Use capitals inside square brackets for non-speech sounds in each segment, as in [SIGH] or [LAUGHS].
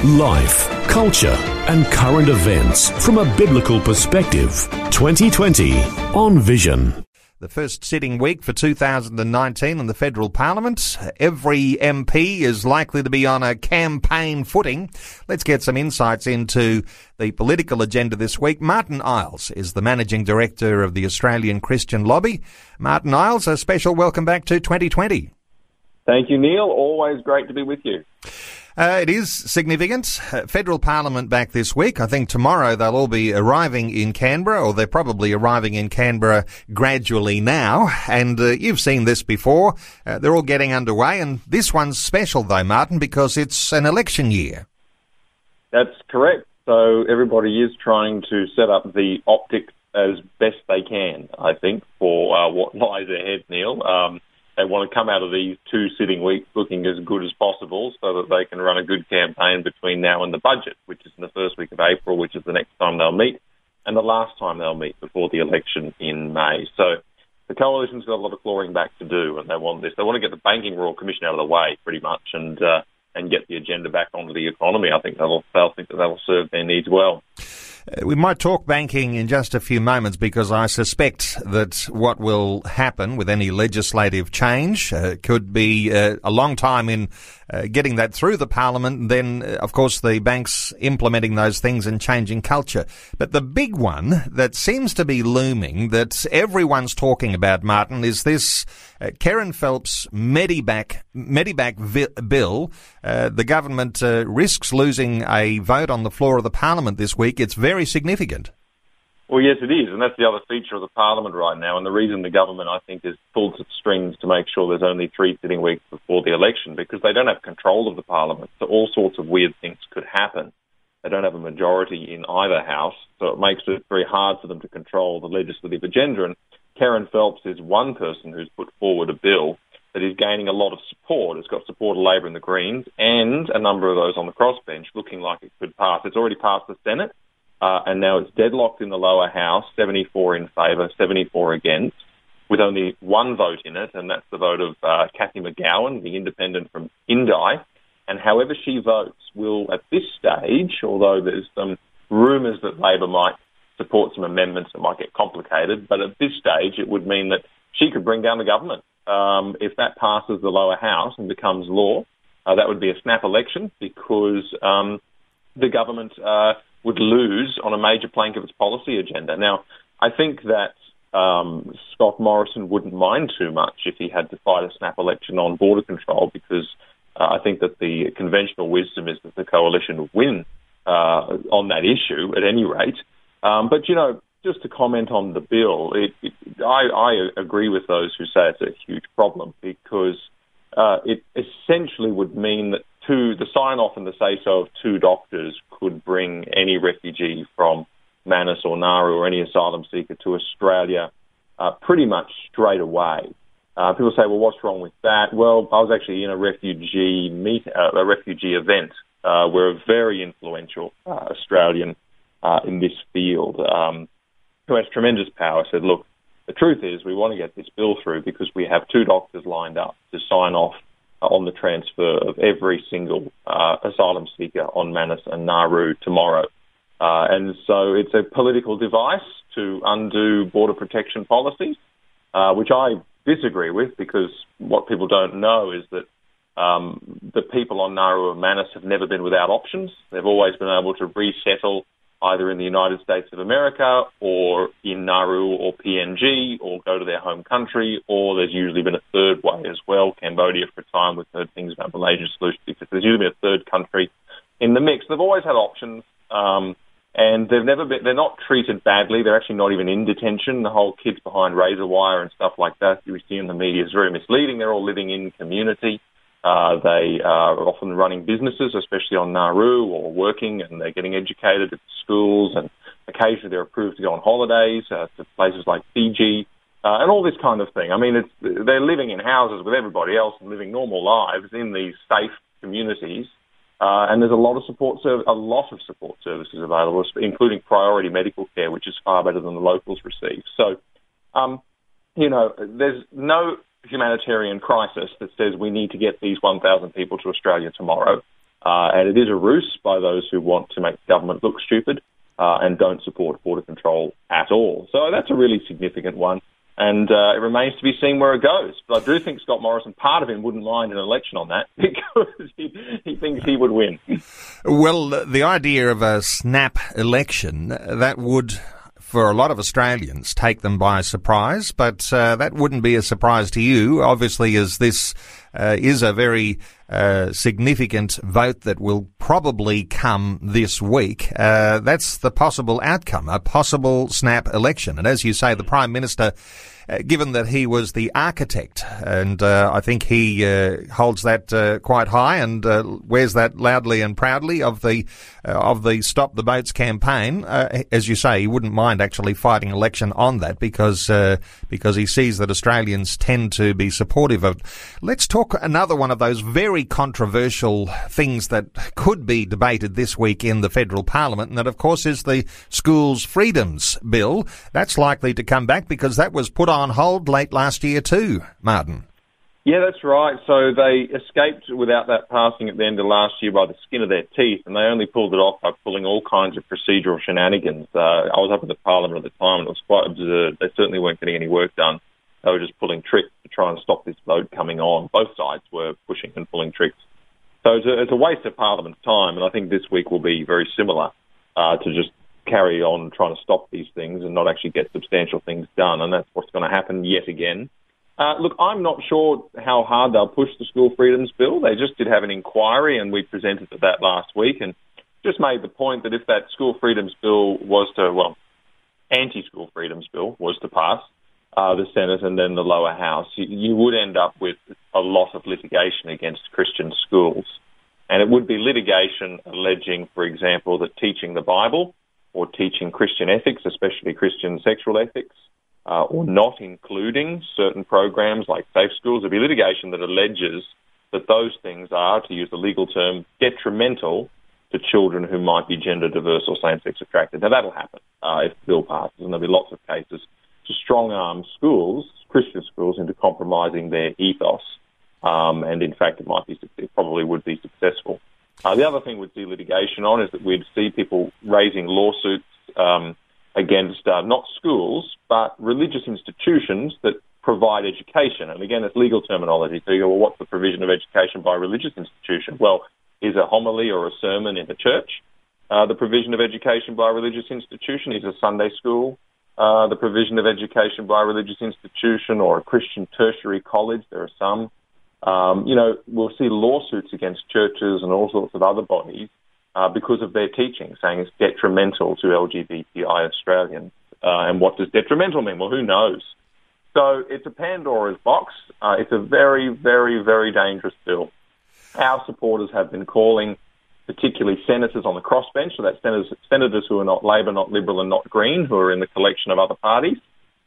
Life, culture, and current events from a biblical perspective. 2020 on Vision. The first sitting week for 2019 in the federal parliament. Every MP is likely to be on a campaign footing. Let's get some insights into the political agenda this week. Martyn Iles is the managing director of the Australian Christian Lobby. Martyn Iles, a special welcome back to 2020. Thank you, Neil. Always great to be with you. Uh, it is significant. Uh, federal Parliament back this week. I think tomorrow they'll all be arriving in Canberra, or they're probably arriving in Canberra gradually now. And uh, you've seen this before. Uh, they're all getting underway, and this one's special though, Martyn, because it's an election year. That's correct. So everybody is trying to set up the optics as best they can, I think, for uh, what [LAUGHS] lies ahead, Neil. Um, they want to come out of these two sitting weeks looking as good as possible so that they can run a good campaign between now and the budget, which is in the first week of April, which is the next time they'll meet, and the last time they'll meet before the election in May. So the coalition's got a lot of clawing back to do, and they want this. They want to get the Banking Royal Commission out of the way, pretty much, and uh, and get the agenda back onto the economy. I think they'll they'll think that that'll serve their needs well. Uh, we might talk banking in just a few moments because I suspect that what will happen with any legislative change uh, could be uh, a long time in uh, getting that through the parliament. Then, uh, of course, the banks implementing those things and changing culture. But the big one that seems to be looming that everyone's talking about, Martyn, is this uh, Kerryn Phelps Medevac, Medevac vi- bill. the government risks losing a vote on the floor of the parliament this week. It's very significant. Well, yes, it is, and that's the other feature of the parliament right now. And the reason the government, I think, is pulled its strings to make sure there's only three sitting weeks before the election because they don't have control of the parliament. So all sorts of weird things could happen. They don't have a majority in either house, so it makes it very hard for them to control the legislative agenda. And Kerryn Phelps is one person who's put forward a bill that is gaining a lot of support. It's got support of Labor and the Greens and a number of those on the crossbench looking like it could pass. It's already passed the Senate uh, and now it's deadlocked in the lower house, 74 in favour, 74 against, with only one vote in it, and that's the vote of uh, Cathy McGowan, the independent from Indi. And however she votes will, at this stage, although there's some rumours that Labor might support some amendments that might get complicated, but at this stage it would mean that she could bring down the government. Um, if that passes the lower house and becomes law, uh, that would be a snap election because um, the government uh, would lose on a major plank of its policy agenda. Now, I think that um, Scott Morrison wouldn't mind too much if he had to fight a snap election on border control because uh, I think that the conventional wisdom is that the coalition would win uh, on that issue at any rate. Um, but, you know, just to comment on the bill, it, it, I, I, agree with those who say it's a huge problem because uh, it essentially would mean that two, the sign off and the say so of two doctors could bring any refugee from Manus or Nauru or any asylum seeker to Australia uh, pretty much straight away. Uh, people say, well, what's wrong with that? Well, I was actually in a refugee meet, uh, a refugee event uh, where a very influential uh, Australian uh, in this field, um, who has tremendous power, said, look, the truth is we want to get this bill through because we have two doctors lined up to sign off on the transfer of every single uh, asylum seeker on Manus and Nauru tomorrow. Uh, and so it's a political device to undo border protection policies, uh, which I disagree with because what people don't know is that um, the people on Nauru and Manus have never been without options. They've always been able to resettle either in the United States of America or in Nauru or PNG or go to their home country, or there's usually been a third way as well. Cambodia for a time, we've heard things about Malaysian solutions, There's usually been a third country in the mix. They've always had options. Um, and they've never been, they're not treated badly. They're actually not even in detention. The whole kids behind razor wire and stuff like that you see in the media is very misleading. They're all living in community. Uh, they are often running businesses, especially on Nauru, or working, and they're getting educated at schools, and occasionally they're approved to go on holidays uh, to places like Fiji. Uh, and all this kind of thing. I mean, it's, they're living in houses with everybody else and living normal lives in these safe communities. Uh, and there's a lot of support, serv- a lot of support services available, including priority medical care, which is far better than the locals receive. So, um, you know, there's no humanitarian crisis that says we need to get these 1,000 people to Australia tomorrow. Uh, and it is a ruse by those who want to make government look stupid uh, and don't support border control at all. So that's a really significant one. And uh, it remains to be seen where it goes. But I do think Scott Morrison, part of him, wouldn't mind an election on that [LAUGHS] because he, he thinks he would win. Well, the idea of a snap election, that would for a lot of Australians take them by surprise, but uh, that wouldn't be a surprise to you, obviously, as this uh, is a very uh, significant vote that will probably come this week. Uh, that's the possible outcome, a possible snap election. And as you say, the Prime Minister uh, given that he was the architect, and uh, I think he holds that quite high and wears that loudly and proudly of the Uh, of the Stop the Boats campaign. Uh, as you say, he wouldn't mind actually fighting election on that because uh, because he sees that Australians tend to be supportive of. Let's talk another one of those very controversial things that could be debated this week in the federal parliament, and that of course is the Schools Freedoms Bill. That's likely to come back because that was put on hold late last year too, Martyn. Yeah, that's right. So they escaped without that passing at the end of last year by the skin of their teeth, and they only pulled it off by pulling all kinds of procedural shenanigans. Uh, I was up at the Parliament at the time, and it was quite absurd. They certainly weren't getting any work done. They were just pulling tricks to try and stop this vote coming on. Both sides were pushing and pulling tricks. So it's a, it's a waste of Parliament's time, and I think this week will be very similar uh, to just carry on trying to stop these things and not actually get substantial things done. And that's what's going to happen yet again. Uh, look, I'm not sure how hard they'll push the school freedoms bill. They just did have an inquiry, and we presented that last week, and just made the point that if that school freedoms bill was to, well, anti-school freedoms bill was to pass uh, the Senate and then the lower house, you, you would end up with a lot of litigation against Christian schools. And it would be litigation alleging, for example, that teaching the Bible or teaching Christian ethics, especially Christian sexual ethics, uh, or not including certain programs like safe schools. There'll be litigation that alleges that those things are, to use the legal term, detrimental to children who might be gender diverse or same-sex attracted. Now that'll happen uh, if the bill passes, and there'll be lots of cases to strong-arm schools, Christian schools, into compromising their ethos. Um, and in fact, it might be, it probably would be successful. Uh, the other thing we'd see litigation on is that we'd see people raising lawsuits um, against uh, not schools, but religious institutions that provide education. And again, it's legal terminology. So you go, well, what's the provision of education by a religious institution? Well, is a homily or a sermon in the church. Uh, the provision of education by a religious institution is a Sunday school. Uh, the provision of education by a religious institution or a Christian tertiary college, there are some. Um, you know, we'll see lawsuits against churches and all sorts of other bodies uh, because of their teaching, saying it's detrimental to LGBTI Australians. Uh, and what does detrimental mean? Well, who knows? So it's a Pandora's box. Uh, it's a very, very, very dangerous bill. Our supporters have been calling, particularly senators on the crossbench, so that's senators, senators who are not Labor, not Liberal, and not Green, who are in the collection of other parties,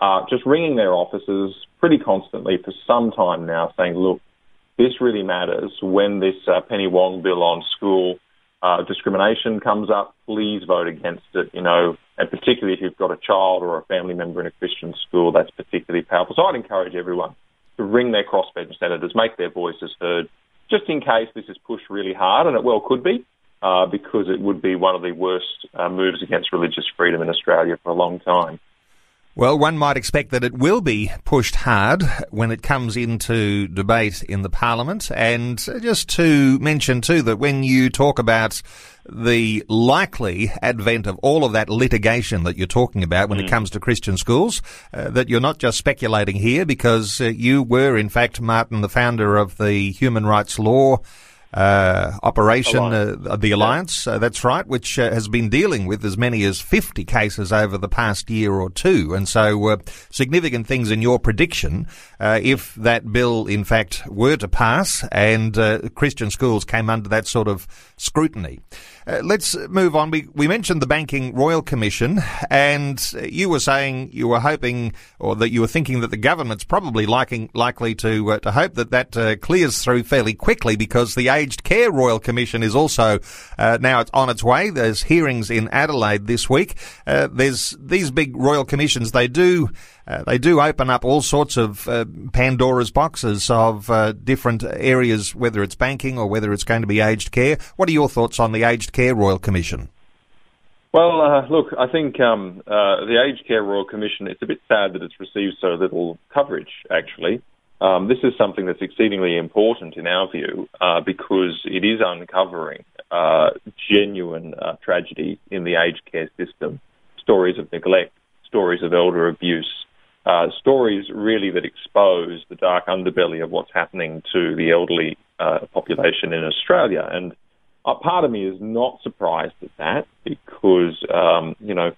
uh, just ringing their offices pretty constantly for some time now, saying, look, this really matters when this uh, Penny Wong bill on school uh, discrimination comes up. Please vote against it. You know, and particularly if you've got a child or a family member in a Christian school, that's particularly powerful. So I'd encourage everyone to ring their crossbench senators, make their voices heard, just in case this is pushed really hard, and it well could be. Uh, because it would be one of the worst uh, moves against religious freedom in Australia for a long time. Well, one might expect that it will be pushed hard when it comes into debate in the Parliament. And just to mention too that when you talk about the likely advent of all of that litigation that you're talking about when mm. it comes to Christian schools, uh, that you're not just speculating here because uh, you were in fact, Martyn, the founder of the Human Rights Law uh, operation, uh, the Alliance, uh, that's right, which uh, has been dealing with as many as 50 cases over the past year or two. And so, uh, significant things in your prediction, uh, if that bill in fact were to pass and Christian schools came under that sort of scrutiny. Uh, let's move on. We, we mentioned the Banking Royal Commission, and you were saying you were hoping, or that you were thinking that the government's probably liking, likely to uh, to hope that that uh, clears through fairly quickly because the Aged Care Royal Commission is also uh, now it's on its way. There's hearings in Adelaide this week. Uh, there's these big royal commissions. They do uh, they do open up all sorts of uh, Pandora's boxes of uh, different areas, whether it's banking or whether it's going to be aged care. What are your thoughts on the Aged Care Royal Commission? Well, uh, look, I think um, uh, the Aged Care Royal Commission, it's a bit sad that it's received so little coverage, actually. Um, this is something that's exceedingly important in our view uh, because it is uncovering genuine tragedy in the aged care system, stories of neglect, stories of elder abuse, uh, stories really that expose the dark underbelly of what's happening to the elderly uh, population in Australia. And part of me is not surprised at that because, um, you know,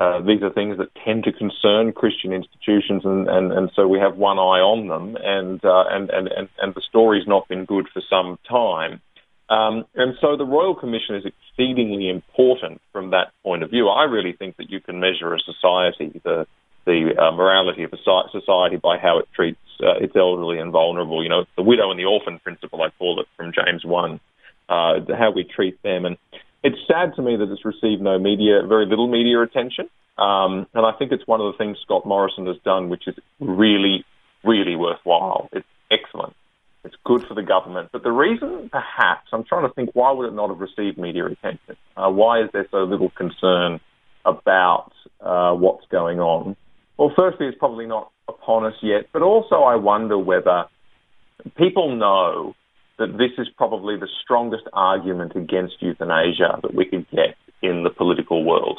uh, these are things that tend to concern Christian institutions, and, and, and so we have one eye on them, and, uh, and, and, and, and the story's not been good for some time. Um, and so the Royal Commission is exceedingly important from that point of view. I really think that you can measure a society, the the uh, morality of a society by how it treats uh, its elderly and vulnerable. You know, the widow and the orphan principle, I call it, from James 1, uh, how we treat them. And it's sad to me that it's received no media, very little media attention. Um, and I think it's one of the things Scott Morrison has done, which is really, really worthwhile. It's excellent. It's good for the government. But the reason, perhaps, I'm trying to think, why would it not have received media attention? Uh, why is there so little concern about uh, what's going on? Well, firstly, it's probably not upon us yet, but also I wonder whether people know that this is probably the strongest argument against euthanasia that we could get in the political world.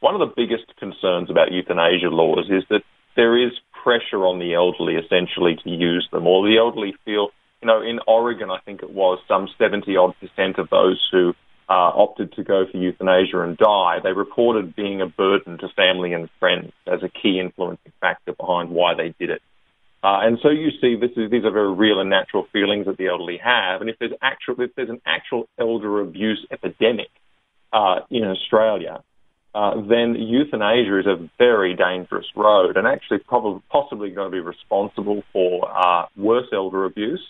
One of the biggest concerns about euthanasia laws is that there is pressure on the elderly essentially to use them, or the elderly feel, you know, in Oregon, I think it was some 70 odd percent of those who uh, opted to go for euthanasia and die, they reported being a burden to family and friends as a key influencing factor behind why they did it. Uh, and so you see, this is, these are very real and natural feelings that the elderly have. And if there's actual, if there's an actual elder abuse epidemic uh, in Australia, uh, then euthanasia is a very dangerous road, and actually probably possibly going to be responsible for uh, worse elder abuse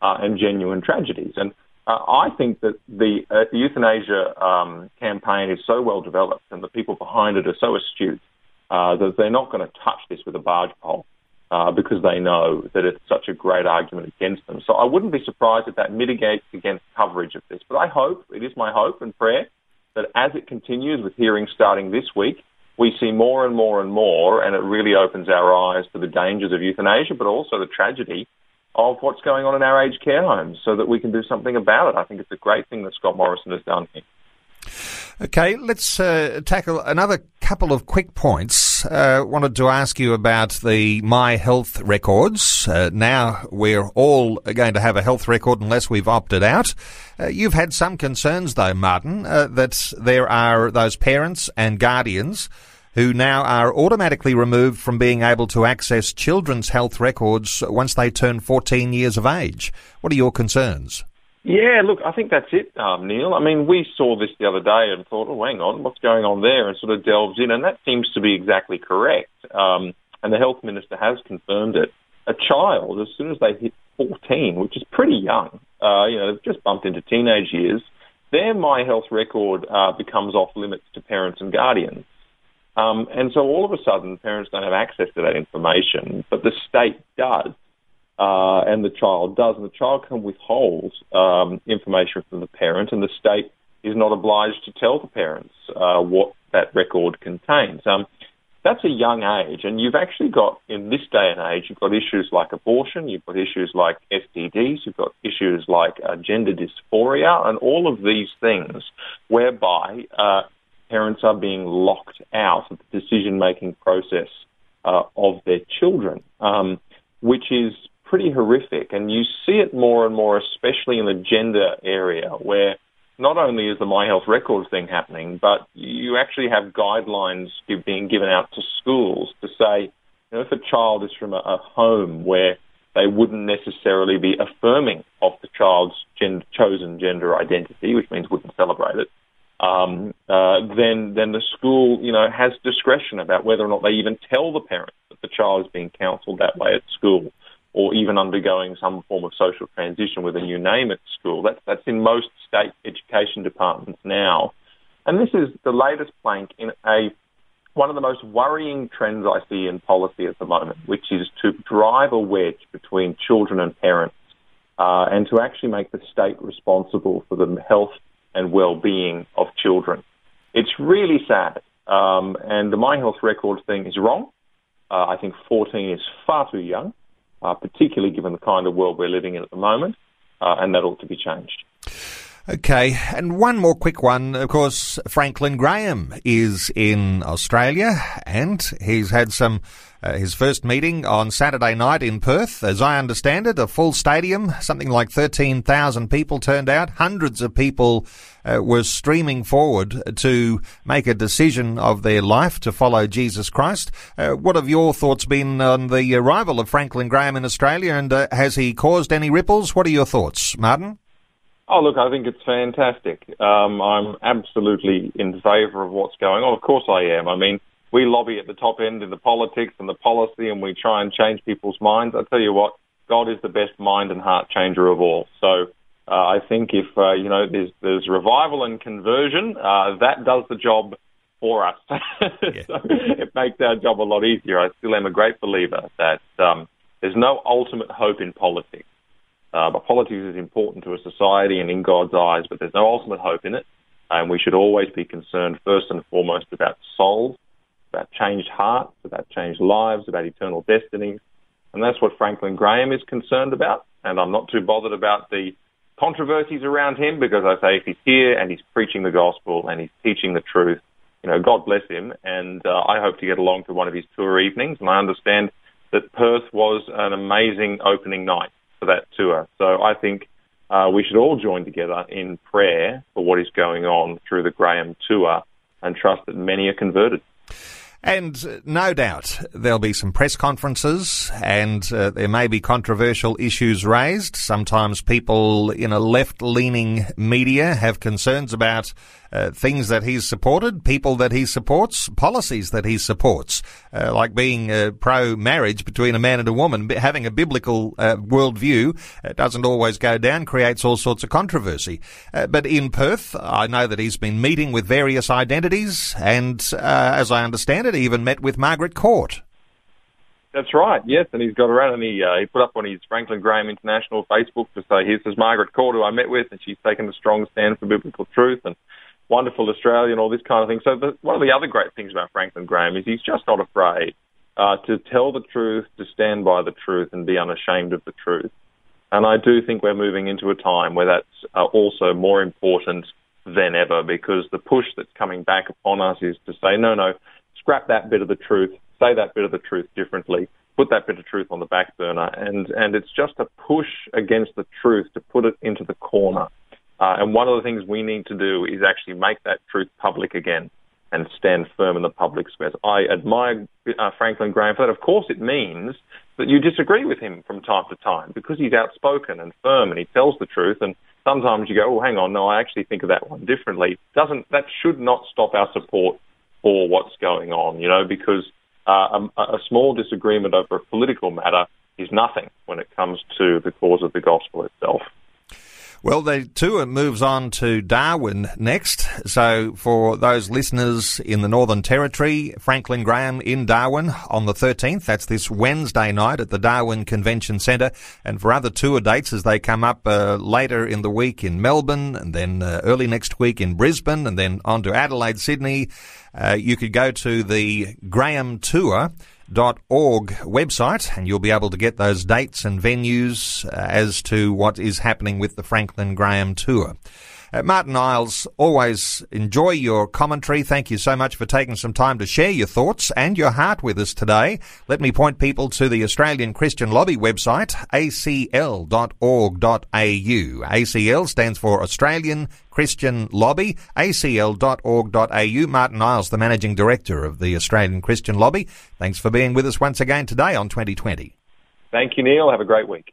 uh, and genuine tragedies. And uh, I think that the, euthanasia um, campaign is so well developed and the people behind it are so astute uh, that they're not going to touch this with a barge pole uh, because they know that it's such a great argument against them. So I wouldn't be surprised if that mitigates against coverage of this. But I hope, it is my hope and prayer, that as it continues with hearings starting this week, we see more and more and more, and it really opens our eyes to the dangers of euthanasia, but also the tragedy of what's going on in our aged care homes so that we can do something about it. I think it's a great thing that Scott Morrison has done here. Okay, let's uh, tackle another couple of quick points. Uh, wanted to ask you about the My Health records. Uh, now we're all going to have a health record unless we've opted out. Uh, you've had some concerns, though, Martyn, uh, that there are those parents and guardians who now are automatically removed from being able to access children's health records once they turn 14 years of age. What are your concerns? Yeah, look, I think that's it, um, Neil. I mean, we saw this the other day and thought, oh, hang on, what's going on there? And sort of delves in, and that seems to be exactly correct. Um, and the health minister has confirmed it. A child, as soon as they hit 14, which is pretty young, uh, you know, they've just bumped into teenage years, their My Health record uh, becomes off limits to parents and guardians. Um, and so all of a sudden, parents don't have access to that information, but the state does, uh, and the child does, and the child can withhold um, information from the parent, and the state is not obliged to tell the parents uh, what that record contains. Um, that's a young age, and you've actually got, in this day and age, you've got issues like abortion, you've got issues like STDs, you've got issues like uh, gender dysphoria, and all of these things whereby uh, parents are being locked out of the decision making process uh, of their children, um, which is pretty horrific, and you see it more and more, especially in the gender area, where not only is the My Health Records thing happening, but you actually have guidelines being given out to schools to say, you know, if a child is from a, a home where they wouldn't necessarily be affirming of the child's gen- chosen gender identity, which means wouldn't celebrate it, um, uh, then then the school, you know, has discretion about whether or not they even tell the parents that the child is being counselled that way at school, or even undergoing some form of social transition with a new name at school. That's that's in most state education departments now, and this is the latest plank in a one of the most worrying trends I see in policy at the moment, which is to drive a wedge between children and parents, uh, and to actually make the state responsible for the health and well-being of children. It's really sad, um, and the My Health Record thing is wrong. Uh, I think 14 is far too young, uh, particularly given the kind of world we're living in at the moment, uh, and that ought to be changed. Okay, and one more quick one. Of course, Franklin Graham is in Australia, and he's had some uh, his first meeting on Saturday night in Perth. As I understand it, a full stadium, something like 13,000 people turned out. Hundreds of people uh, were streaming forward to make a decision of their life to follow Jesus Christ. Uh, what have your thoughts been on the arrival of Franklin Graham in Australia, and uh, has he caused any ripples? What are your thoughts, Martyn? Oh, look, I think it's fantastic. Um, I'm absolutely in favour of what's going on. Of course I am. I mean, we lobby at the top end in the politics and the policy, and we try and change people's minds. I tell you what, God is the best mind and heart changer of all. So uh, I think if uh, you know there's there's revival and conversion, uh, that does the job for us. [LAUGHS] yeah. so it makes our job a lot easier. I still am a great believer that um, there's no ultimate hope in politics. Uh, but politics is important to a society and in God's eyes, but there's no ultimate hope in it. And we should always be concerned first and foremost about souls about changed hearts, about changed lives, about eternal destinies. And that's what Franklin Graham is concerned about. And I'm not too bothered about the controversies around him because I say if he's here and he's preaching the gospel and he's teaching the truth, you know, God bless him. And uh, I hope to get along to one of his tour evenings. And I understand that Perth was an amazing opening night for that tour. So I think uh, we should all join together in prayer for what is going on through the Graham tour and trust that many are converted. And no doubt there'll be some press conferences and uh, there may be controversial issues raised. Sometimes people in a left leaning media have concerns about uh, things that he's supported, people that he supports, policies that he supports, uh, like being uh, pro-marriage between a man and a woman, having a biblical uh, worldview uh, doesn't always go down, creates all sorts of controversy. but in Perth, I know that he's been meeting with various identities, and as I understand it, even met with Margaret Court. That's right, yes, and he's got around and he uh, he put up on his Franklin Graham International Facebook to say, "Here's this Margaret Court who I met with, and she's taken a strong stand for biblical truth." And wonderful Australia and all this kind of thing. So the, one of the other great things about Franklin Graham is he's just not afraid uh, to tell the truth, to stand by the truth, and be unashamed of the truth. And I do think we're moving into a time where that's uh, also more important than ever because the push that's coming back upon us is to say, no, no, scrap that bit of the truth, say that bit of the truth differently, put that bit of truth on the back burner. And, and it's just a push against the truth to put it into the corner. Uh, and one of the things we need to do is actually make that truth public again and stand firm in the public squares. I admire uh, Franklin Graham for that. Of course, it means that you disagree with him from time to time because he's outspoken and firm and he tells the truth. And sometimes you go, "Oh, hang on, no, I actually think of that one differently." Doesn't that should not stop our support for what's going on? You know, because uh, a, a small disagreement over a political matter is nothing when it comes to the cause of the gospel itself. Well, the tour moves on to Darwin next. So, for those listeners in the Northern Territory, Franklin Graham in Darwin on the 13th. That's this Wednesday night at the Darwin Convention Centre. And for other tour dates as they come up uh, later in the week in Melbourne, and then uh, early next week in Brisbane, and then on to Adelaide, Sydney, uh, you could go to the Graham Tour org website and you'll be able to get those dates and venues uh, as to what is happening with the Franklin Graham tour. Uh, Martyn Iles, always enjoy your commentary. Thank you so much for taking some time to share your thoughts and your heart with us today. Let me point people to the Australian Christian Lobby website, acl.org.au. ACL stands for Australian Christian Lobby, acl.org.au. Martyn Iles, the Managing Director of the Australian Christian Lobby. Thanks for being with us once again today on 2020. Thank you, Neil. Have a great week.